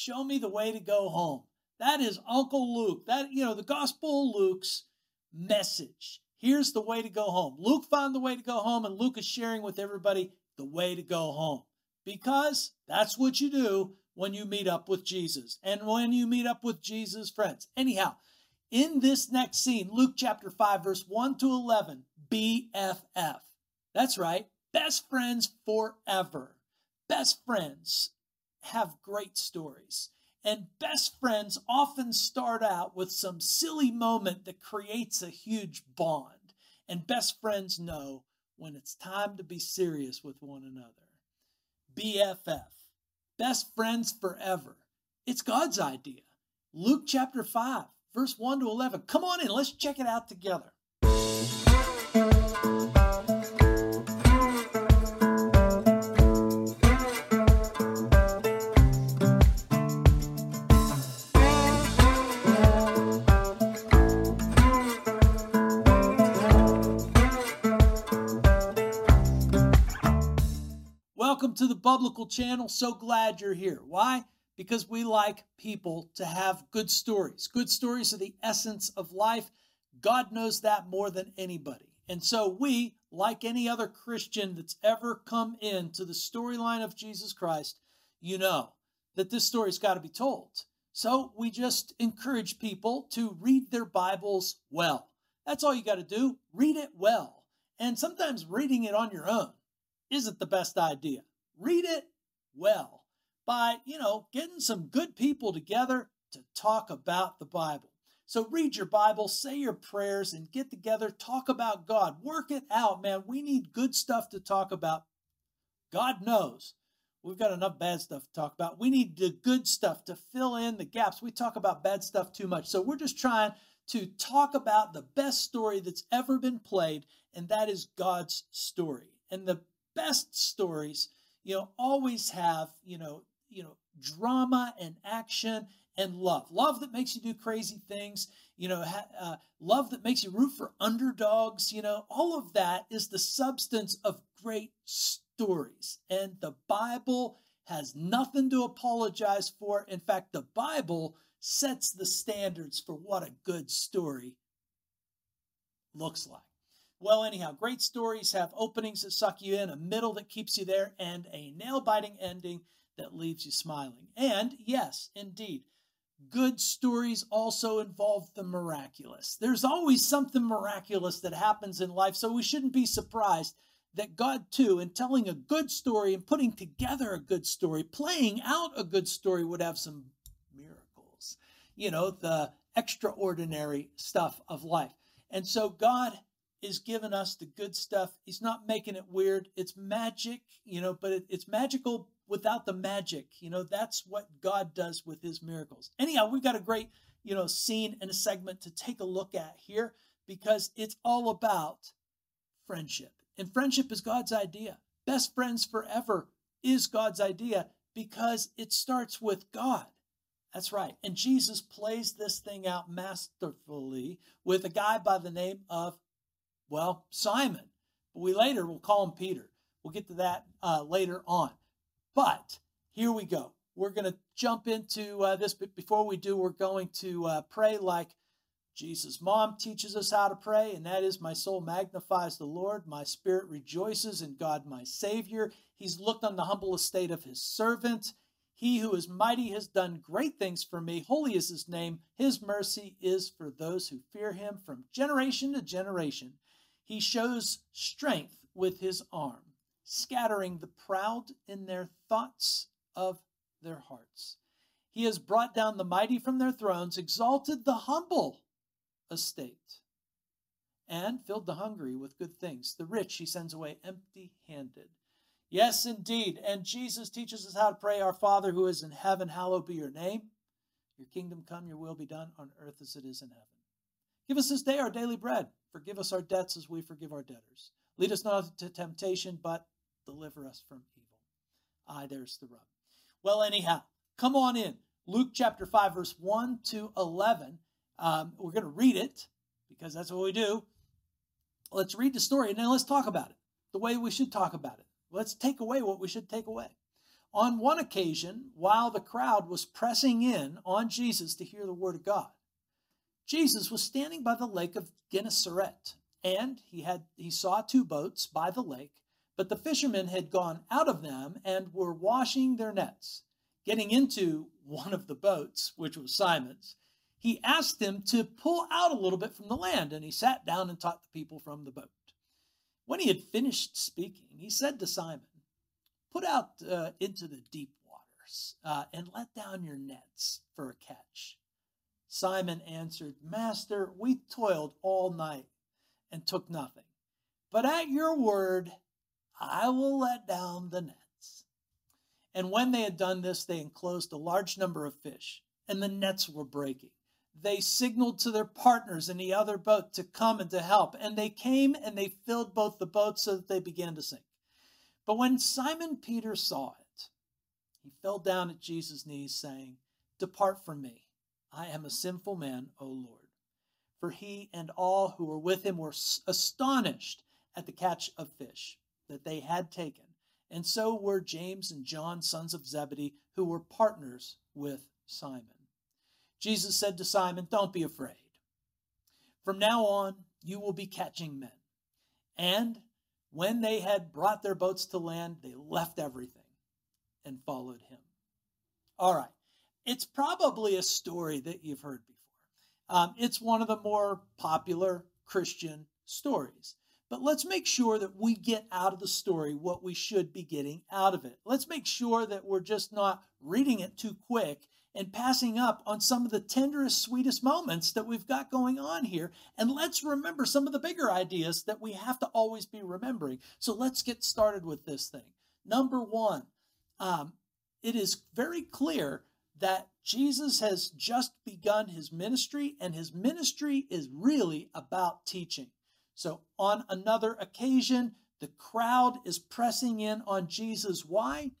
show me the way to go home. That is Uncle Luke. That, you know, the Gospel Luke's message. Here's the way to go home. Luke found the way to go home, and Luke is sharing with everybody the way to go home because that's what you do when you meet up with Jesus and when you meet up with Jesus' friends. Anyhow, in this next scene, Luke chapter 5, verse 1 to 11, BFF. That's right, best friends forever. Best friends have great stories. And best friends often start out with some silly moment that creates a huge bond. And best friends know when it's time to be serious with one another. BFF, best friends forever. It's God's idea. Luke chapter 5, verse 1 to 11. Come on in, let's check it out together. Welcome to the Biblical channel. So glad you're here. Why? Because we like people to have good stories. Good stories are the essence of life. God knows that more than anybody. And so we, like any other Christian that's ever come into the storyline of Jesus Christ, you know that this story's got to be told. So we just encourage people to read their Bibles well. That's all you got to do. Read it well. And sometimes reading it on your own isn't the best idea read it well by, you know, getting some good people together to talk about the Bible. So read your Bible, say your prayers, and get together, talk about God. Work it out, man. We need good stuff to talk about. God knows we've got enough bad stuff to talk about. We need the good stuff to fill in the gaps. We talk about bad stuff too much. So we're just trying to talk about the best story that's ever been played, and that is God's story. And the best stories you know, always have, you know, you know, drama and action and love. Love that makes you do crazy things, you know, uh, love that makes you root for underdogs, you know, all of that is the substance of great stories. And the Bible has nothing to apologize for. In fact, the Bible sets the standards for what a good story looks like. Well, anyhow, great stories have openings that suck you in, a middle that keeps you there, and a nail biting ending that leaves you smiling. And yes, indeed, good stories also involve the miraculous. There's always something miraculous that happens in life, so we shouldn't be surprised that God, too, in telling a good story and putting together a good story, playing out a good story, would have some miracles. You know, the extraordinary stuff of life. And so God is giving us the good stuff. He's not making it weird. It's magic, you know, but it, it's magical without the magic. You know, that's what God does with his miracles. Anyhow, we've got a great, you know, scene and a segment to take a look at here because it's all about friendship. And friendship is God's idea. Best friends forever is God's idea because it starts with God. That's right. And Jesus plays this thing out masterfully with a guy by the name of well, Simon. But we later will call him Peter. We'll get to that uh, later on. But here we go. We're going to jump into uh, this, but before we do, we're going to uh, pray like Jesus' mom teaches us how to pray, and that is, My soul magnifies the Lord, my spirit rejoices in God, my Savior. He's looked on the humble estate of his servant. He who is mighty has done great things for me. Holy is his name. His mercy is for those who fear him from generation to generation. He shows strength with his arm, scattering the proud in their thoughts of their hearts. He has brought down the mighty from their thrones, exalted the humble estate, and filled the hungry with good things. The rich he sends away empty handed. Yes, indeed. And Jesus teaches us how to pray Our Father who is in heaven, hallowed be your name. Your kingdom come, your will be done on earth as it is in heaven. Give us this day our daily bread. Forgive us our debts as we forgive our debtors. Lead us not into temptation, but deliver us from evil. Aye, there's the rub. Well, anyhow, come on in. Luke chapter 5, verse 1 to 11. Um, we're going to read it because that's what we do. Let's read the story and then let's talk about it the way we should talk about it. Let's take away what we should take away. On one occasion, while the crowd was pressing in on Jesus to hear the word of God, Jesus was standing by the lake of Gennesaret, and he had he saw two boats by the lake, but the fishermen had gone out of them and were washing their nets. Getting into one of the boats, which was Simon's, he asked them to pull out a little bit from the land, and he sat down and taught the people from the boat. When he had finished speaking, he said to Simon, Put out uh, into the deep waters uh, and let down your nets for a catch. Simon answered, Master, we toiled all night and took nothing. But at your word, I will let down the nets. And when they had done this, they enclosed a large number of fish, and the nets were breaking. They signaled to their partners in the other boat to come and to help, and they came and they filled both the boats so that they began to sink. But when Simon Peter saw it, he fell down at Jesus' knees, saying, Depart from me. I am a sinful man, O Lord. For he and all who were with him were astonished at the catch of fish that they had taken. And so were James and John, sons of Zebedee, who were partners with Simon. Jesus said to Simon, Don't be afraid. From now on, you will be catching men. And when they had brought their boats to land, they left everything and followed him. All right. It's probably a story that you've heard before. Um, it's one of the more popular Christian stories. But let's make sure that we get out of the story what we should be getting out of it. Let's make sure that we're just not reading it too quick and passing up on some of the tenderest, sweetest moments that we've got going on here. And let's remember some of the bigger ideas that we have to always be remembering. So let's get started with this thing. Number one, um, it is very clear that Jesus has just begun his ministry, and his ministry is really about teaching. So, on another occasion, the crowd is pressing in on Jesus. Why?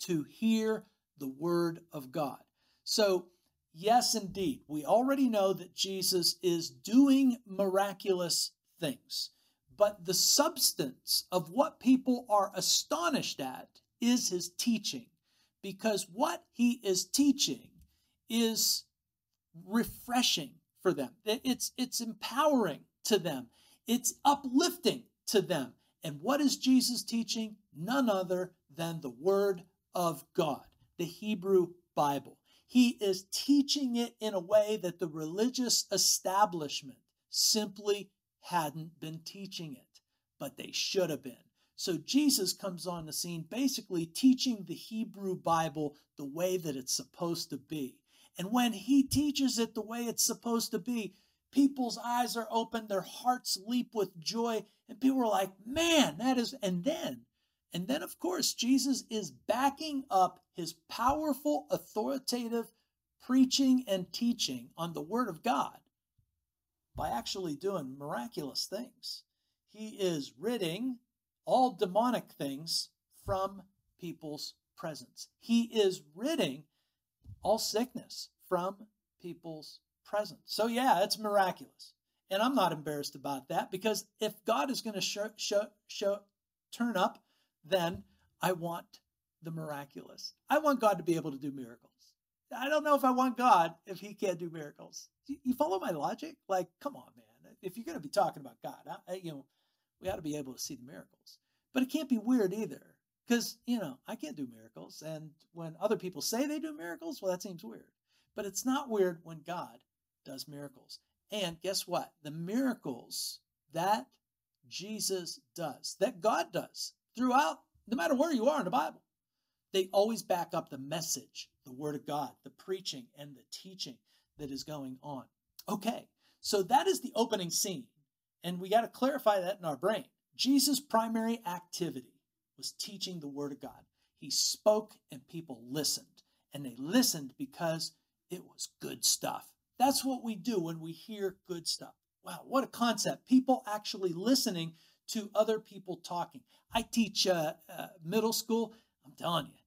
To hear the Word of God. So, yes, indeed, we already know that Jesus is doing miraculous things, but the substance of what people are astonished at is his teaching, because what he is teaching is refreshing for them. It's, it's empowering to them, it's uplifting to them. And what is Jesus teaching? None other than the Word of God the Hebrew Bible. He is teaching it in a way that the religious establishment simply hadn't been teaching it, but they should have been. So Jesus comes on the scene basically teaching the Hebrew Bible the way that it's supposed to be. And when he teaches it the way it's supposed to be, people's eyes are open, their hearts leap with joy, and people are like, man, that is. And then and then, of course, Jesus is backing up his powerful, authoritative preaching and teaching on the Word of God by actually doing miraculous things. He is ridding all demonic things from people's presence. He is ridding all sickness from people's presence. So, yeah, it's miraculous. And I'm not embarrassed about that because if God is going to show, show, show, turn up then I want the miraculous. I want God to be able to do miracles. I don't know if I want God if he can't do miracles. You follow my logic? Like, come on, man. If you're going to be talking about God, I, you know, we ought to be able to see the miracles. But it can't be weird either. Because, you know, I can't do miracles. And when other people say they do miracles, well, that seems weird. But it's not weird when God does miracles. And guess what? The miracles that Jesus does, that God does, throughout, no matter where you are in the Bible. They always back up the message, the Word of God, the preaching, and the teaching that is going on. Okay, so that is the opening scene. And we got to clarify that in our brain. Jesus' primary activity was teaching the Word of God. He spoke and people listened. And they listened because it was good stuff. That's what we do when we hear good stuff. Wow, what a concept. People actually listening to other people talking. I teach uh, uh, middle school. I'm telling you,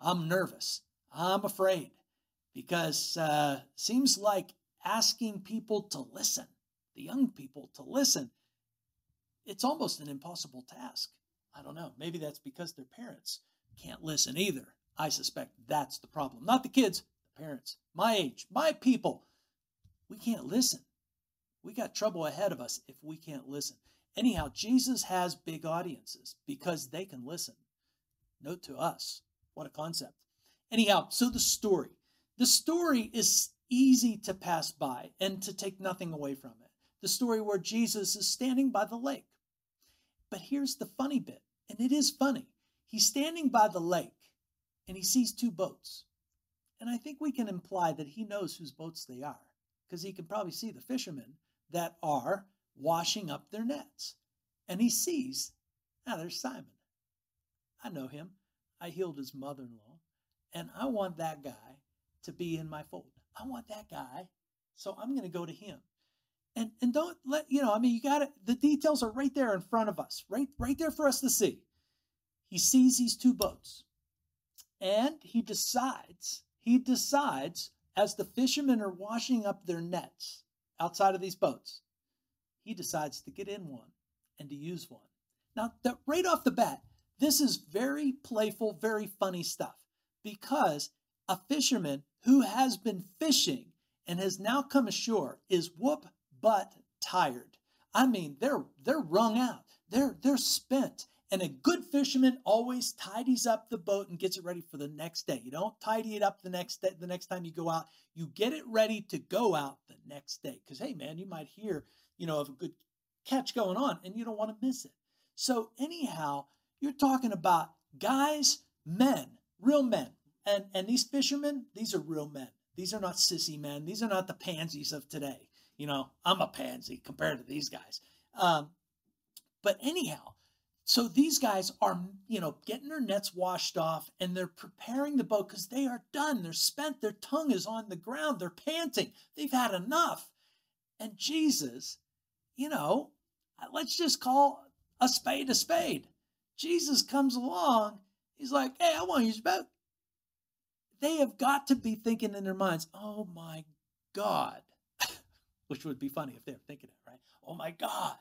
I'm nervous. I'm afraid because uh, seems like asking people to listen, the young people to listen, it's almost an impossible task. I don't know. Maybe that's because their parents can't listen either. I suspect that's the problem. Not the kids, the parents, my age, my people. We can't listen. We got trouble ahead of us if we can't listen. Anyhow, Jesus has big audiences because they can listen. Note to us. What a concept. Anyhow, so the story. The story is easy to pass by and to take nothing away from it. The story where Jesus is standing by the lake. But here's the funny bit, and it is funny. He's standing by the lake and he sees two boats. And I think we can imply that he knows whose boats they are because he can probably see the fishermen that are washing up their nets. And he sees, ah, there's Simon. I know him. I healed his mother in law. And I want that guy to be in my fold. I want that guy. So I'm going to go to him. And, and don't let, you know, I mean, you got it. The details are right there in front of us, right, right there for us to see. He sees these two boats and he decides, he decides as the fishermen are washing up their nets outside of these boats, he decides to get in one and to use one. Now, that right off the bat, this is very playful, very funny stuff because a fisherman who has been fishing and has now come ashore is whoop butt tired. I mean, they're they're wrung out. They're they're spent. And a good fisherman always tidies up the boat and gets it ready for the next day. You don't tidy it up the next day, the next time you go out. You get it ready to go out the next day. Because hey man, you might hear, you know, of a good catch going on and you don't want to miss it. So anyhow, you're talking about guys, men, real men. And and these fishermen, these are real men. These are not sissy men. These are not the pansies of today. You know, I'm a pansy compared to these guys. Um, but anyhow, so these guys are, you know, getting their nets washed off and they're preparing the boat because they are done. They're spent. Their tongue is on the ground. They're panting. They've had enough. And Jesus, you know, let's just call a spade a spade. Jesus comes along. He's like, hey, I want to use your boat. They have got to be thinking in their minds, oh my God, which would be funny if they were thinking it, right? Oh my God,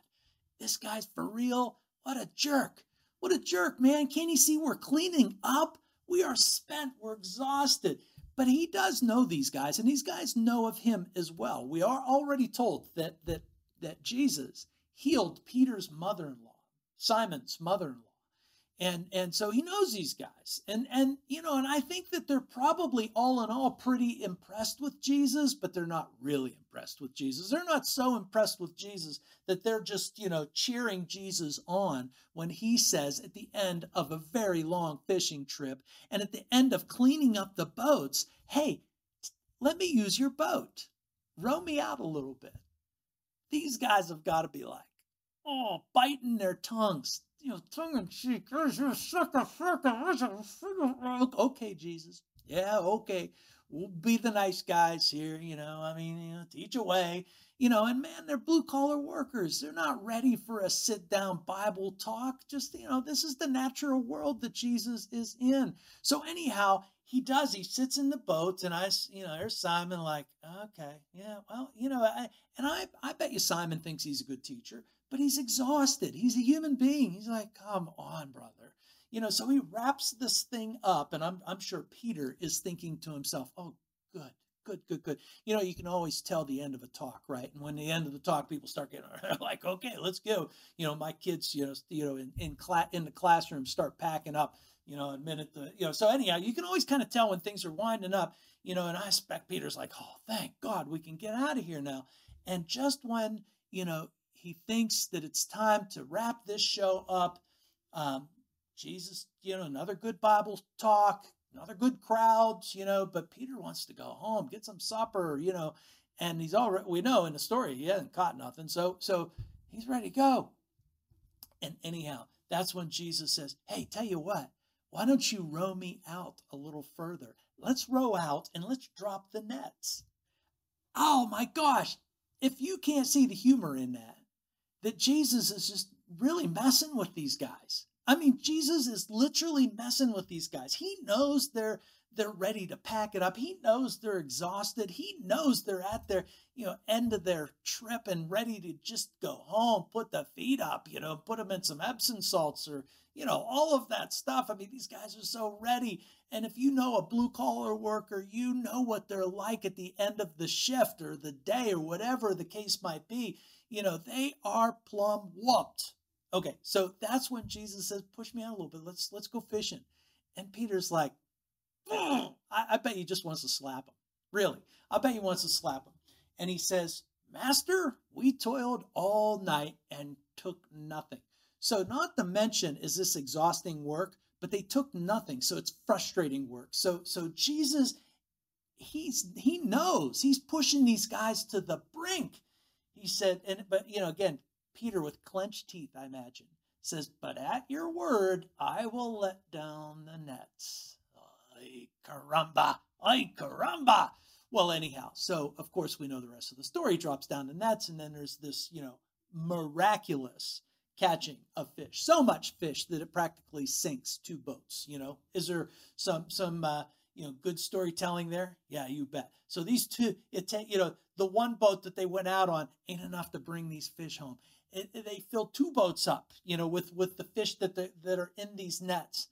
this guy's for real what a jerk. What a jerk, man. Can't he see we're cleaning up? We are spent. We're exhausted. But he does know these guys, and these guys know of him as well. We are already told that that that Jesus healed Peter's mother-in-law, Simon's mother-in-law. And and so he knows these guys. And and you know, and I think that they're probably all in all pretty impressed with Jesus, but they're not really impressed with Jesus. They're not so impressed with Jesus that they're just, you know, cheering Jesus on when he says at the end of a very long fishing trip and at the end of cleaning up the boats, "Hey, let me use your boat. Row me out a little bit." These guys have got to be like, oh, biting their tongues, you know, tongue in cheek. Okay, Jesus. Yeah, okay. We'll be the nice guys here, you know. I mean, you know, teach away, you know. And man, they're blue collar workers. They're not ready for a sit down Bible talk. Just, you know, this is the natural world that Jesus is in. So, anyhow, he does. He sits in the boat, and I, you know, there's Simon. Like, okay, yeah, well, you know, I, and I, I bet you Simon thinks he's a good teacher but he's exhausted. He's a human being. He's like, come on, brother. You know, so he wraps this thing up, and I'm, I'm sure Peter is thinking to himself, oh, good, good, good, good. You know, you can always tell the end of a talk, right? And when the end of the talk, people start getting like, okay, let's go. You know, my kids, you know, you know, in in, class in the classroom start packing up. You know, a minute, the, you know. So anyhow, you can always kind of tell when things are winding up. You know, and I expect Peter's like, oh, thank God, we can get out of here now. And just when you know he thinks that it's time to wrap this show up. Um, Jesus, you know, another good Bible talk, another good crowd, you know, but Peter wants to go home, get some supper, you know, and he's already, we know in the story, he hasn't caught nothing. So, so he's ready to go. And anyhow, that's when Jesus says, Hey, tell you what, why don't you row me out a little further? Let's row out and let's drop the nets. Oh my gosh, if you can't see the humor in that, that Jesus is just really messing with these guys. I mean, Jesus is literally messing with these guys. He knows they're they're ready to pack it up. He knows they're exhausted. He knows they're at their, you know, end of their trip and ready to just go home, put the feet up, you know, put them in some Epsom salts or, you know, all of that stuff. I mean, these guys are so ready. And if you know a blue collar worker, you know what they're like at the end of the shift or the day or whatever the case might be. You know, they are plumb whooped. Okay, so that's when Jesus says, "Push me out a little bit. Let's let's go fishing." And Peter's like, hmm, I, I bet he just wants to slap him. Really, I bet he wants to slap him. And he says, "Master, we toiled all night and took nothing." So, not to mention is this exhausting work, but they took nothing. So it's frustrating work. So, so Jesus, he's he knows he's pushing these guys to the brink. He said, and but you know, again, Peter with clenched teeth, I imagine, says, But at your word, I will let down the nets. Ay caramba, ay caramba. Well, anyhow, so of course we know the rest of the story. He drops down the nets, and then there's this, you know, miraculous catching of fish. So much fish that it practically sinks two boats. You know, is there some some uh, you know good storytelling there? Yeah, you bet. So these two, it ta- you know, the one boat that they went out on ain't enough to bring these fish home. It, they fill two boats up, you know, with with the fish that they, that are in these nets,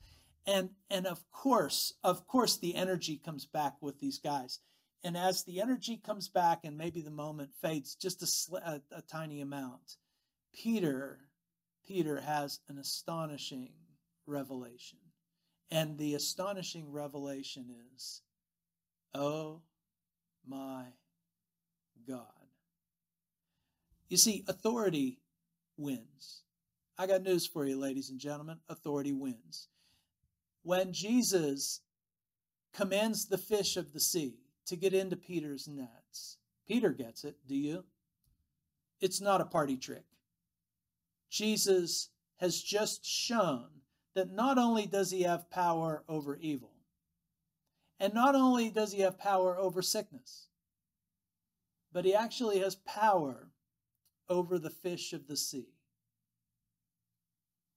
and and of course, of course, the energy comes back with these guys, and as the energy comes back, and maybe the moment fades just a, a, a tiny amount, Peter, Peter has an astonishing revelation, and the astonishing revelation is, oh my God. You see, authority wins. I got news for you, ladies and gentlemen. Authority wins. When Jesus commands the fish of the sea to get into Peter's nets, Peter gets it. Do you? It's not a party trick. Jesus has just shown that not only does he have power over evil, and not only does he have power over sickness, but he actually has power over the fish of the sea.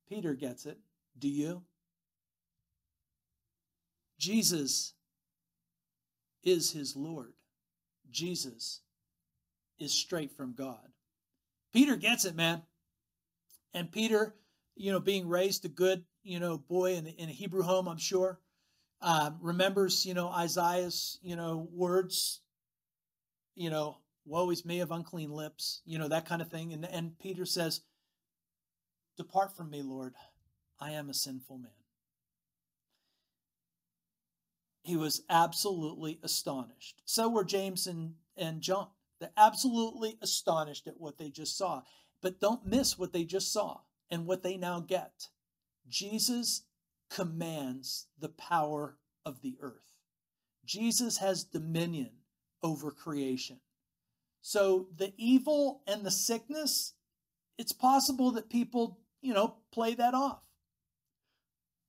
Peter gets it. Do you? Jesus is his Lord. Jesus is straight from God. Peter gets it, man. And Peter, you know, being raised a good, you know, boy in, in a Hebrew home, I'm sure, um, remembers, you know, Isaiah's, you know, words, you know, woe is me of unclean lips, you know, that kind of thing. And, and Peter says, Depart from me, Lord, I am a sinful man. He was absolutely astonished. So were James and, and John. They're absolutely astonished at what they just saw. But don't miss what they just saw and what they now get. Jesus commands the power of the earth. Jesus has dominion over creation. So the evil and the sickness, it's possible that people, you know, play that off.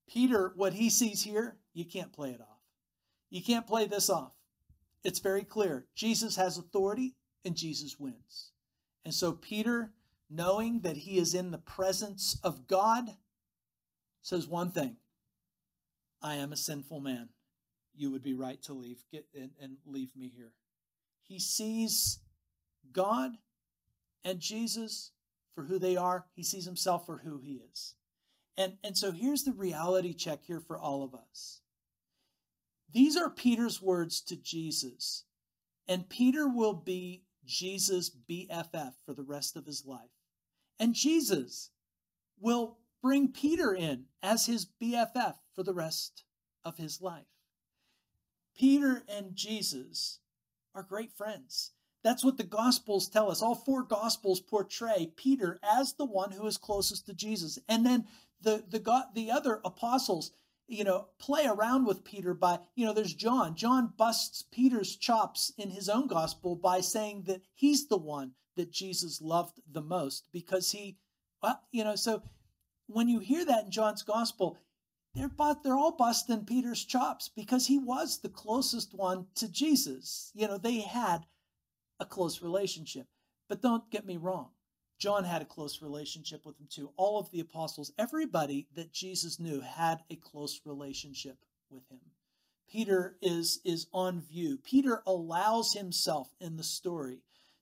Peter, what he sees here, you can't play it off. You can't play this off. It's very clear. Jesus has authority and Jesus wins. And so Peter, knowing that he is in the presence of God, says one thing I am a sinful man. You would be right to leave get and, and leave me here. He sees God and Jesus for who they are. He sees himself for who he is. And, and so here's the reality check here for all of us. These are Peter's words to Jesus, and Peter will be Jesus' BFF for the rest of his life. And Jesus will bring Peter in as his BFF for the rest of his life. Peter and Jesus are great friends. That's what the Gospels tell us. All four Gospels portray Peter as the one who is closest to Jesus. And then the, the, the other apostles, you know, play around with Peter by, you know, there's John. John busts Peter's chops in his own Gospel by saying that he's the one that Jesus loved the most because he, well, you know, so when you hear that in John's Gospel, they're but they're all busting Peter's chops because he was the closest one to Jesus. You know, they had a close relationship. But don't get me wrong. John had a close relationship with him too. All of the apostles, everybody that Jesus knew had a close relationship with him. Peter is, is on view. Peter allows himself in the story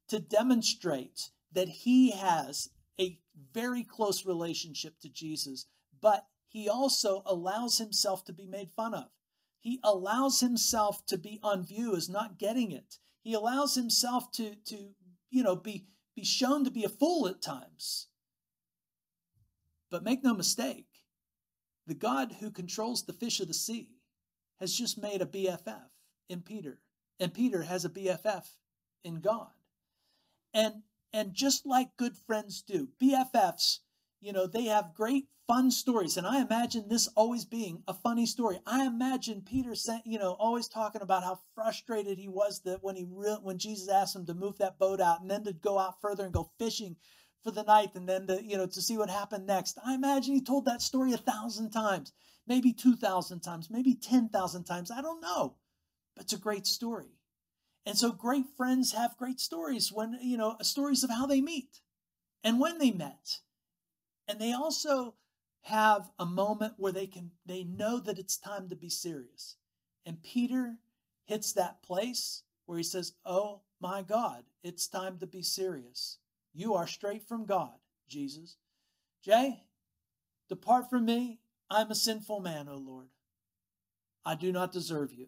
to demonstrate that he has a very close relationship to Jesus, but he also allows himself to be made fun of. He allows himself to be on view as not getting it. He allows himself to, to you know, be, be shown to be a fool at times. But make no mistake, the God who controls the fish of the sea has just made a BFF in Peter, and Peter has a BFF in God. And and just like good friends do, BFFs, you know, they have great fun stories. And I imagine this always being a funny story. I imagine Peter, you know, always talking about how frustrated he was that when he re- when Jesus asked him to move that boat out and then to go out further and go fishing for the night and then to, you know, to see what happened next. I imagine he told that story a thousand times, maybe 2,000 times, maybe 10,000 times. I don't know. But it's a great story. And so great friends have great stories when, you know, stories of how they meet and when they met. And they also have a moment where they can they know that it's time to be serious. And Peter hits that place where he says, "Oh my God, it's time to be serious." You are straight from God, Jesus. Jay, depart from me. I'm a sinful man, O Lord. I do not deserve you.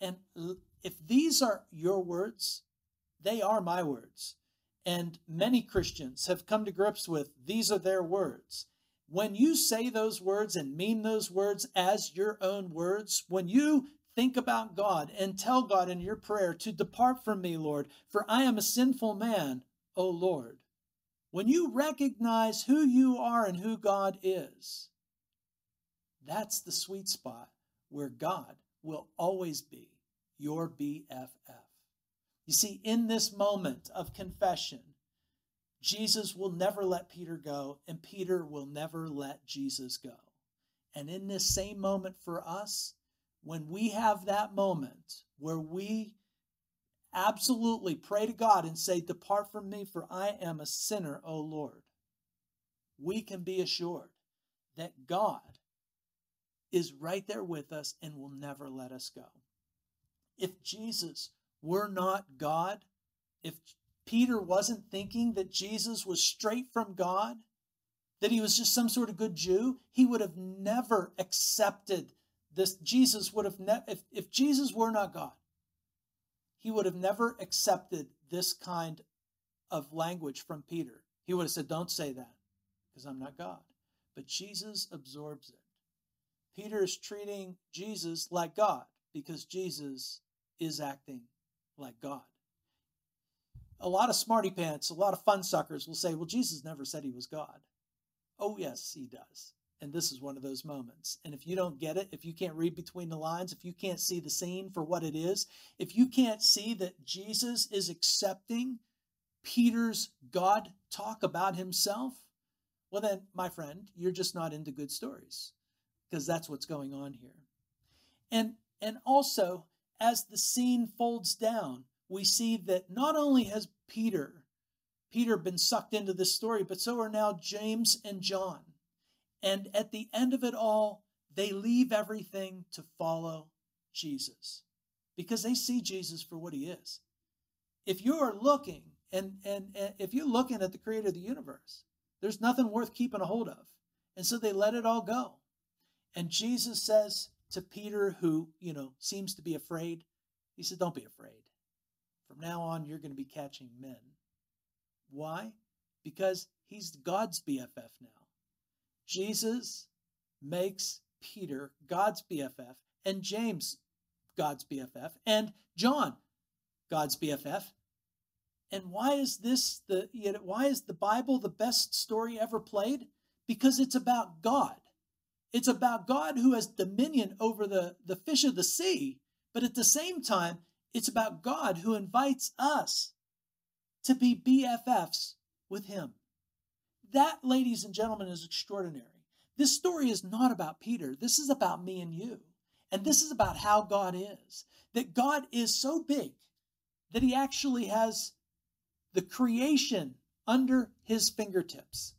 And if these are your words, they are my words. And many Christians have come to grips with these are their words. When you say those words and mean those words as your own words, when you think about God and tell God in your prayer to depart from me, Lord, for I am a sinful man, O Lord. When you recognize who you are and who God is, that's the sweet spot where God will always be your BFF. You see, in this moment of confession, Jesus will never let Peter go, and Peter will never let Jesus go. And in this same moment for us, when we have that moment where we absolutely pray to God and say, Depart from me, for I am a sinner, O Lord, we can be assured that God is right there with us and will never let us go. If Jesus were not God, if Peter wasn't thinking that Jesus was straight from God, that he was just some sort of good Jew, he would have never accepted this. Jesus would have never, if, if Jesus were not God, he would have never accepted this kind of language from Peter. He would have said, Don't say that, because I'm not God. But Jesus absorbs it. Peter is treating Jesus like God because Jesus is acting like God. A lot of smarty pants, a lot of fun suckers will say, Well, Jesus never said he was God. Oh, yes, he does. And this is one of those moments. And if you don't get it, if you can't read between the lines, if you can't see the scene for what it is, if you can't see that Jesus is accepting Peter's God talk about himself, well, then, my friend, you're just not into good stories because that's what's going on here. And, and also, as the scene folds down, we see that not only has Peter, Peter been sucked into this story, but so are now James and John. And at the end of it all, they leave everything to follow Jesus because they see Jesus for what he is. If you are looking and, and, and if you're looking at the creator of the universe, there's nothing worth keeping a hold of. And so they let it all go. And Jesus says to Peter, who, you know, seems to be afraid, he said, Don't be afraid. From now on, you're going to be catching men. Why? Because he's God's BFF now. Jesus makes Peter God's BFF, and James God's BFF, and John God's BFF. And why is this the why is the Bible the best story ever played? Because it's about God. It's about God who has dominion over the, the fish of the sea, but at the same time, it's about God who invites us to be BFFs with Him. That, ladies and gentlemen, is extraordinary. This story is not about Peter. This is about me and you. And this is about how God is. That God is so big that he actually has the creation under his fingertips.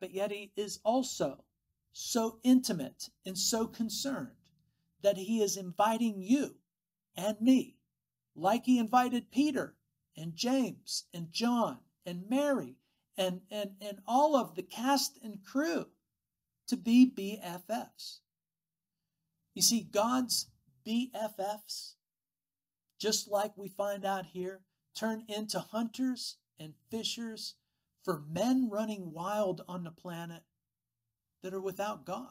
But yet he is also so intimate and so concerned that he is inviting you and me, like he invited Peter and James and John and Mary and, and, and all of the cast and crew to be BFFs. You see, God's BFFs, just like we find out here, turn into hunters and fishers for men running wild on the planet that are without God.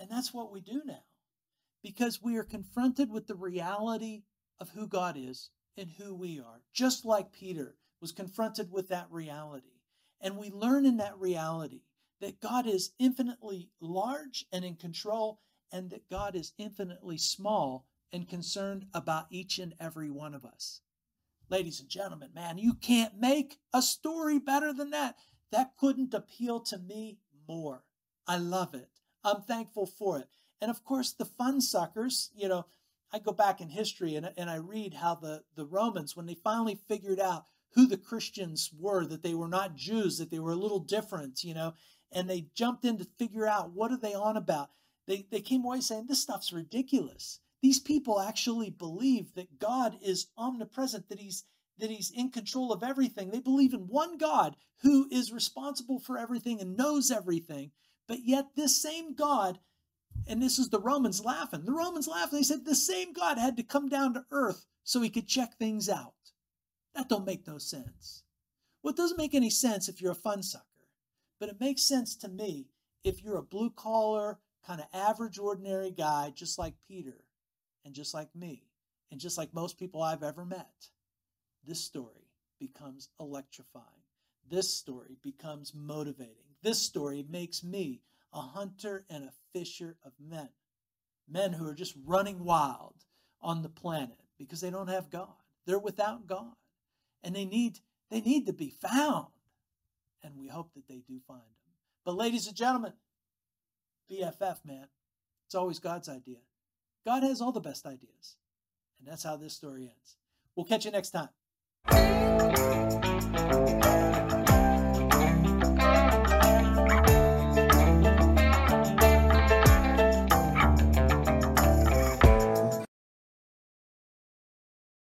And that's what we do now because we are confronted with the reality of who God is and who we are, just like Peter was confronted with that reality. And we learn in that reality that God is infinitely large and in control, and that God is infinitely small and concerned about each and every one of us. Ladies and gentlemen, man, you can't make a story better than that. That couldn't appeal to me more. I love it. I'm thankful for it. And of course, the fun suckers, you know, I go back in history and, and I read how the, the Romans, when they finally figured out who the Christians were, that they were not Jews, that they were a little different, you know, and they jumped in to figure out what are they on about. They, they came away saying, this stuff's ridiculous. These people actually believe that God is omnipresent, that he's that he's in control of everything. They believe in one God who is responsible for everything and knows everything. But yet this same God and this is the Romans laughing. The Romans laughing. They said the same God had to come down to earth so he could check things out. That don't make no sense. Well, it doesn't make any sense if you're a fun sucker. But it makes sense to me if you're a blue collar, kind of average, ordinary guy, just like Peter and just like me and just like most people I've ever met. This story becomes electrifying. This story becomes motivating. This story makes me a hunter and a fisher of men. Men who are just running wild on the planet because they don't have God. They're without God. And they need they need to be found and we hope that they do find them. But, ladies and gentlemen, BFF, man, it's always God's idea. God has all the best ideas. And that's how this story ends. We'll catch you next time. Thank you.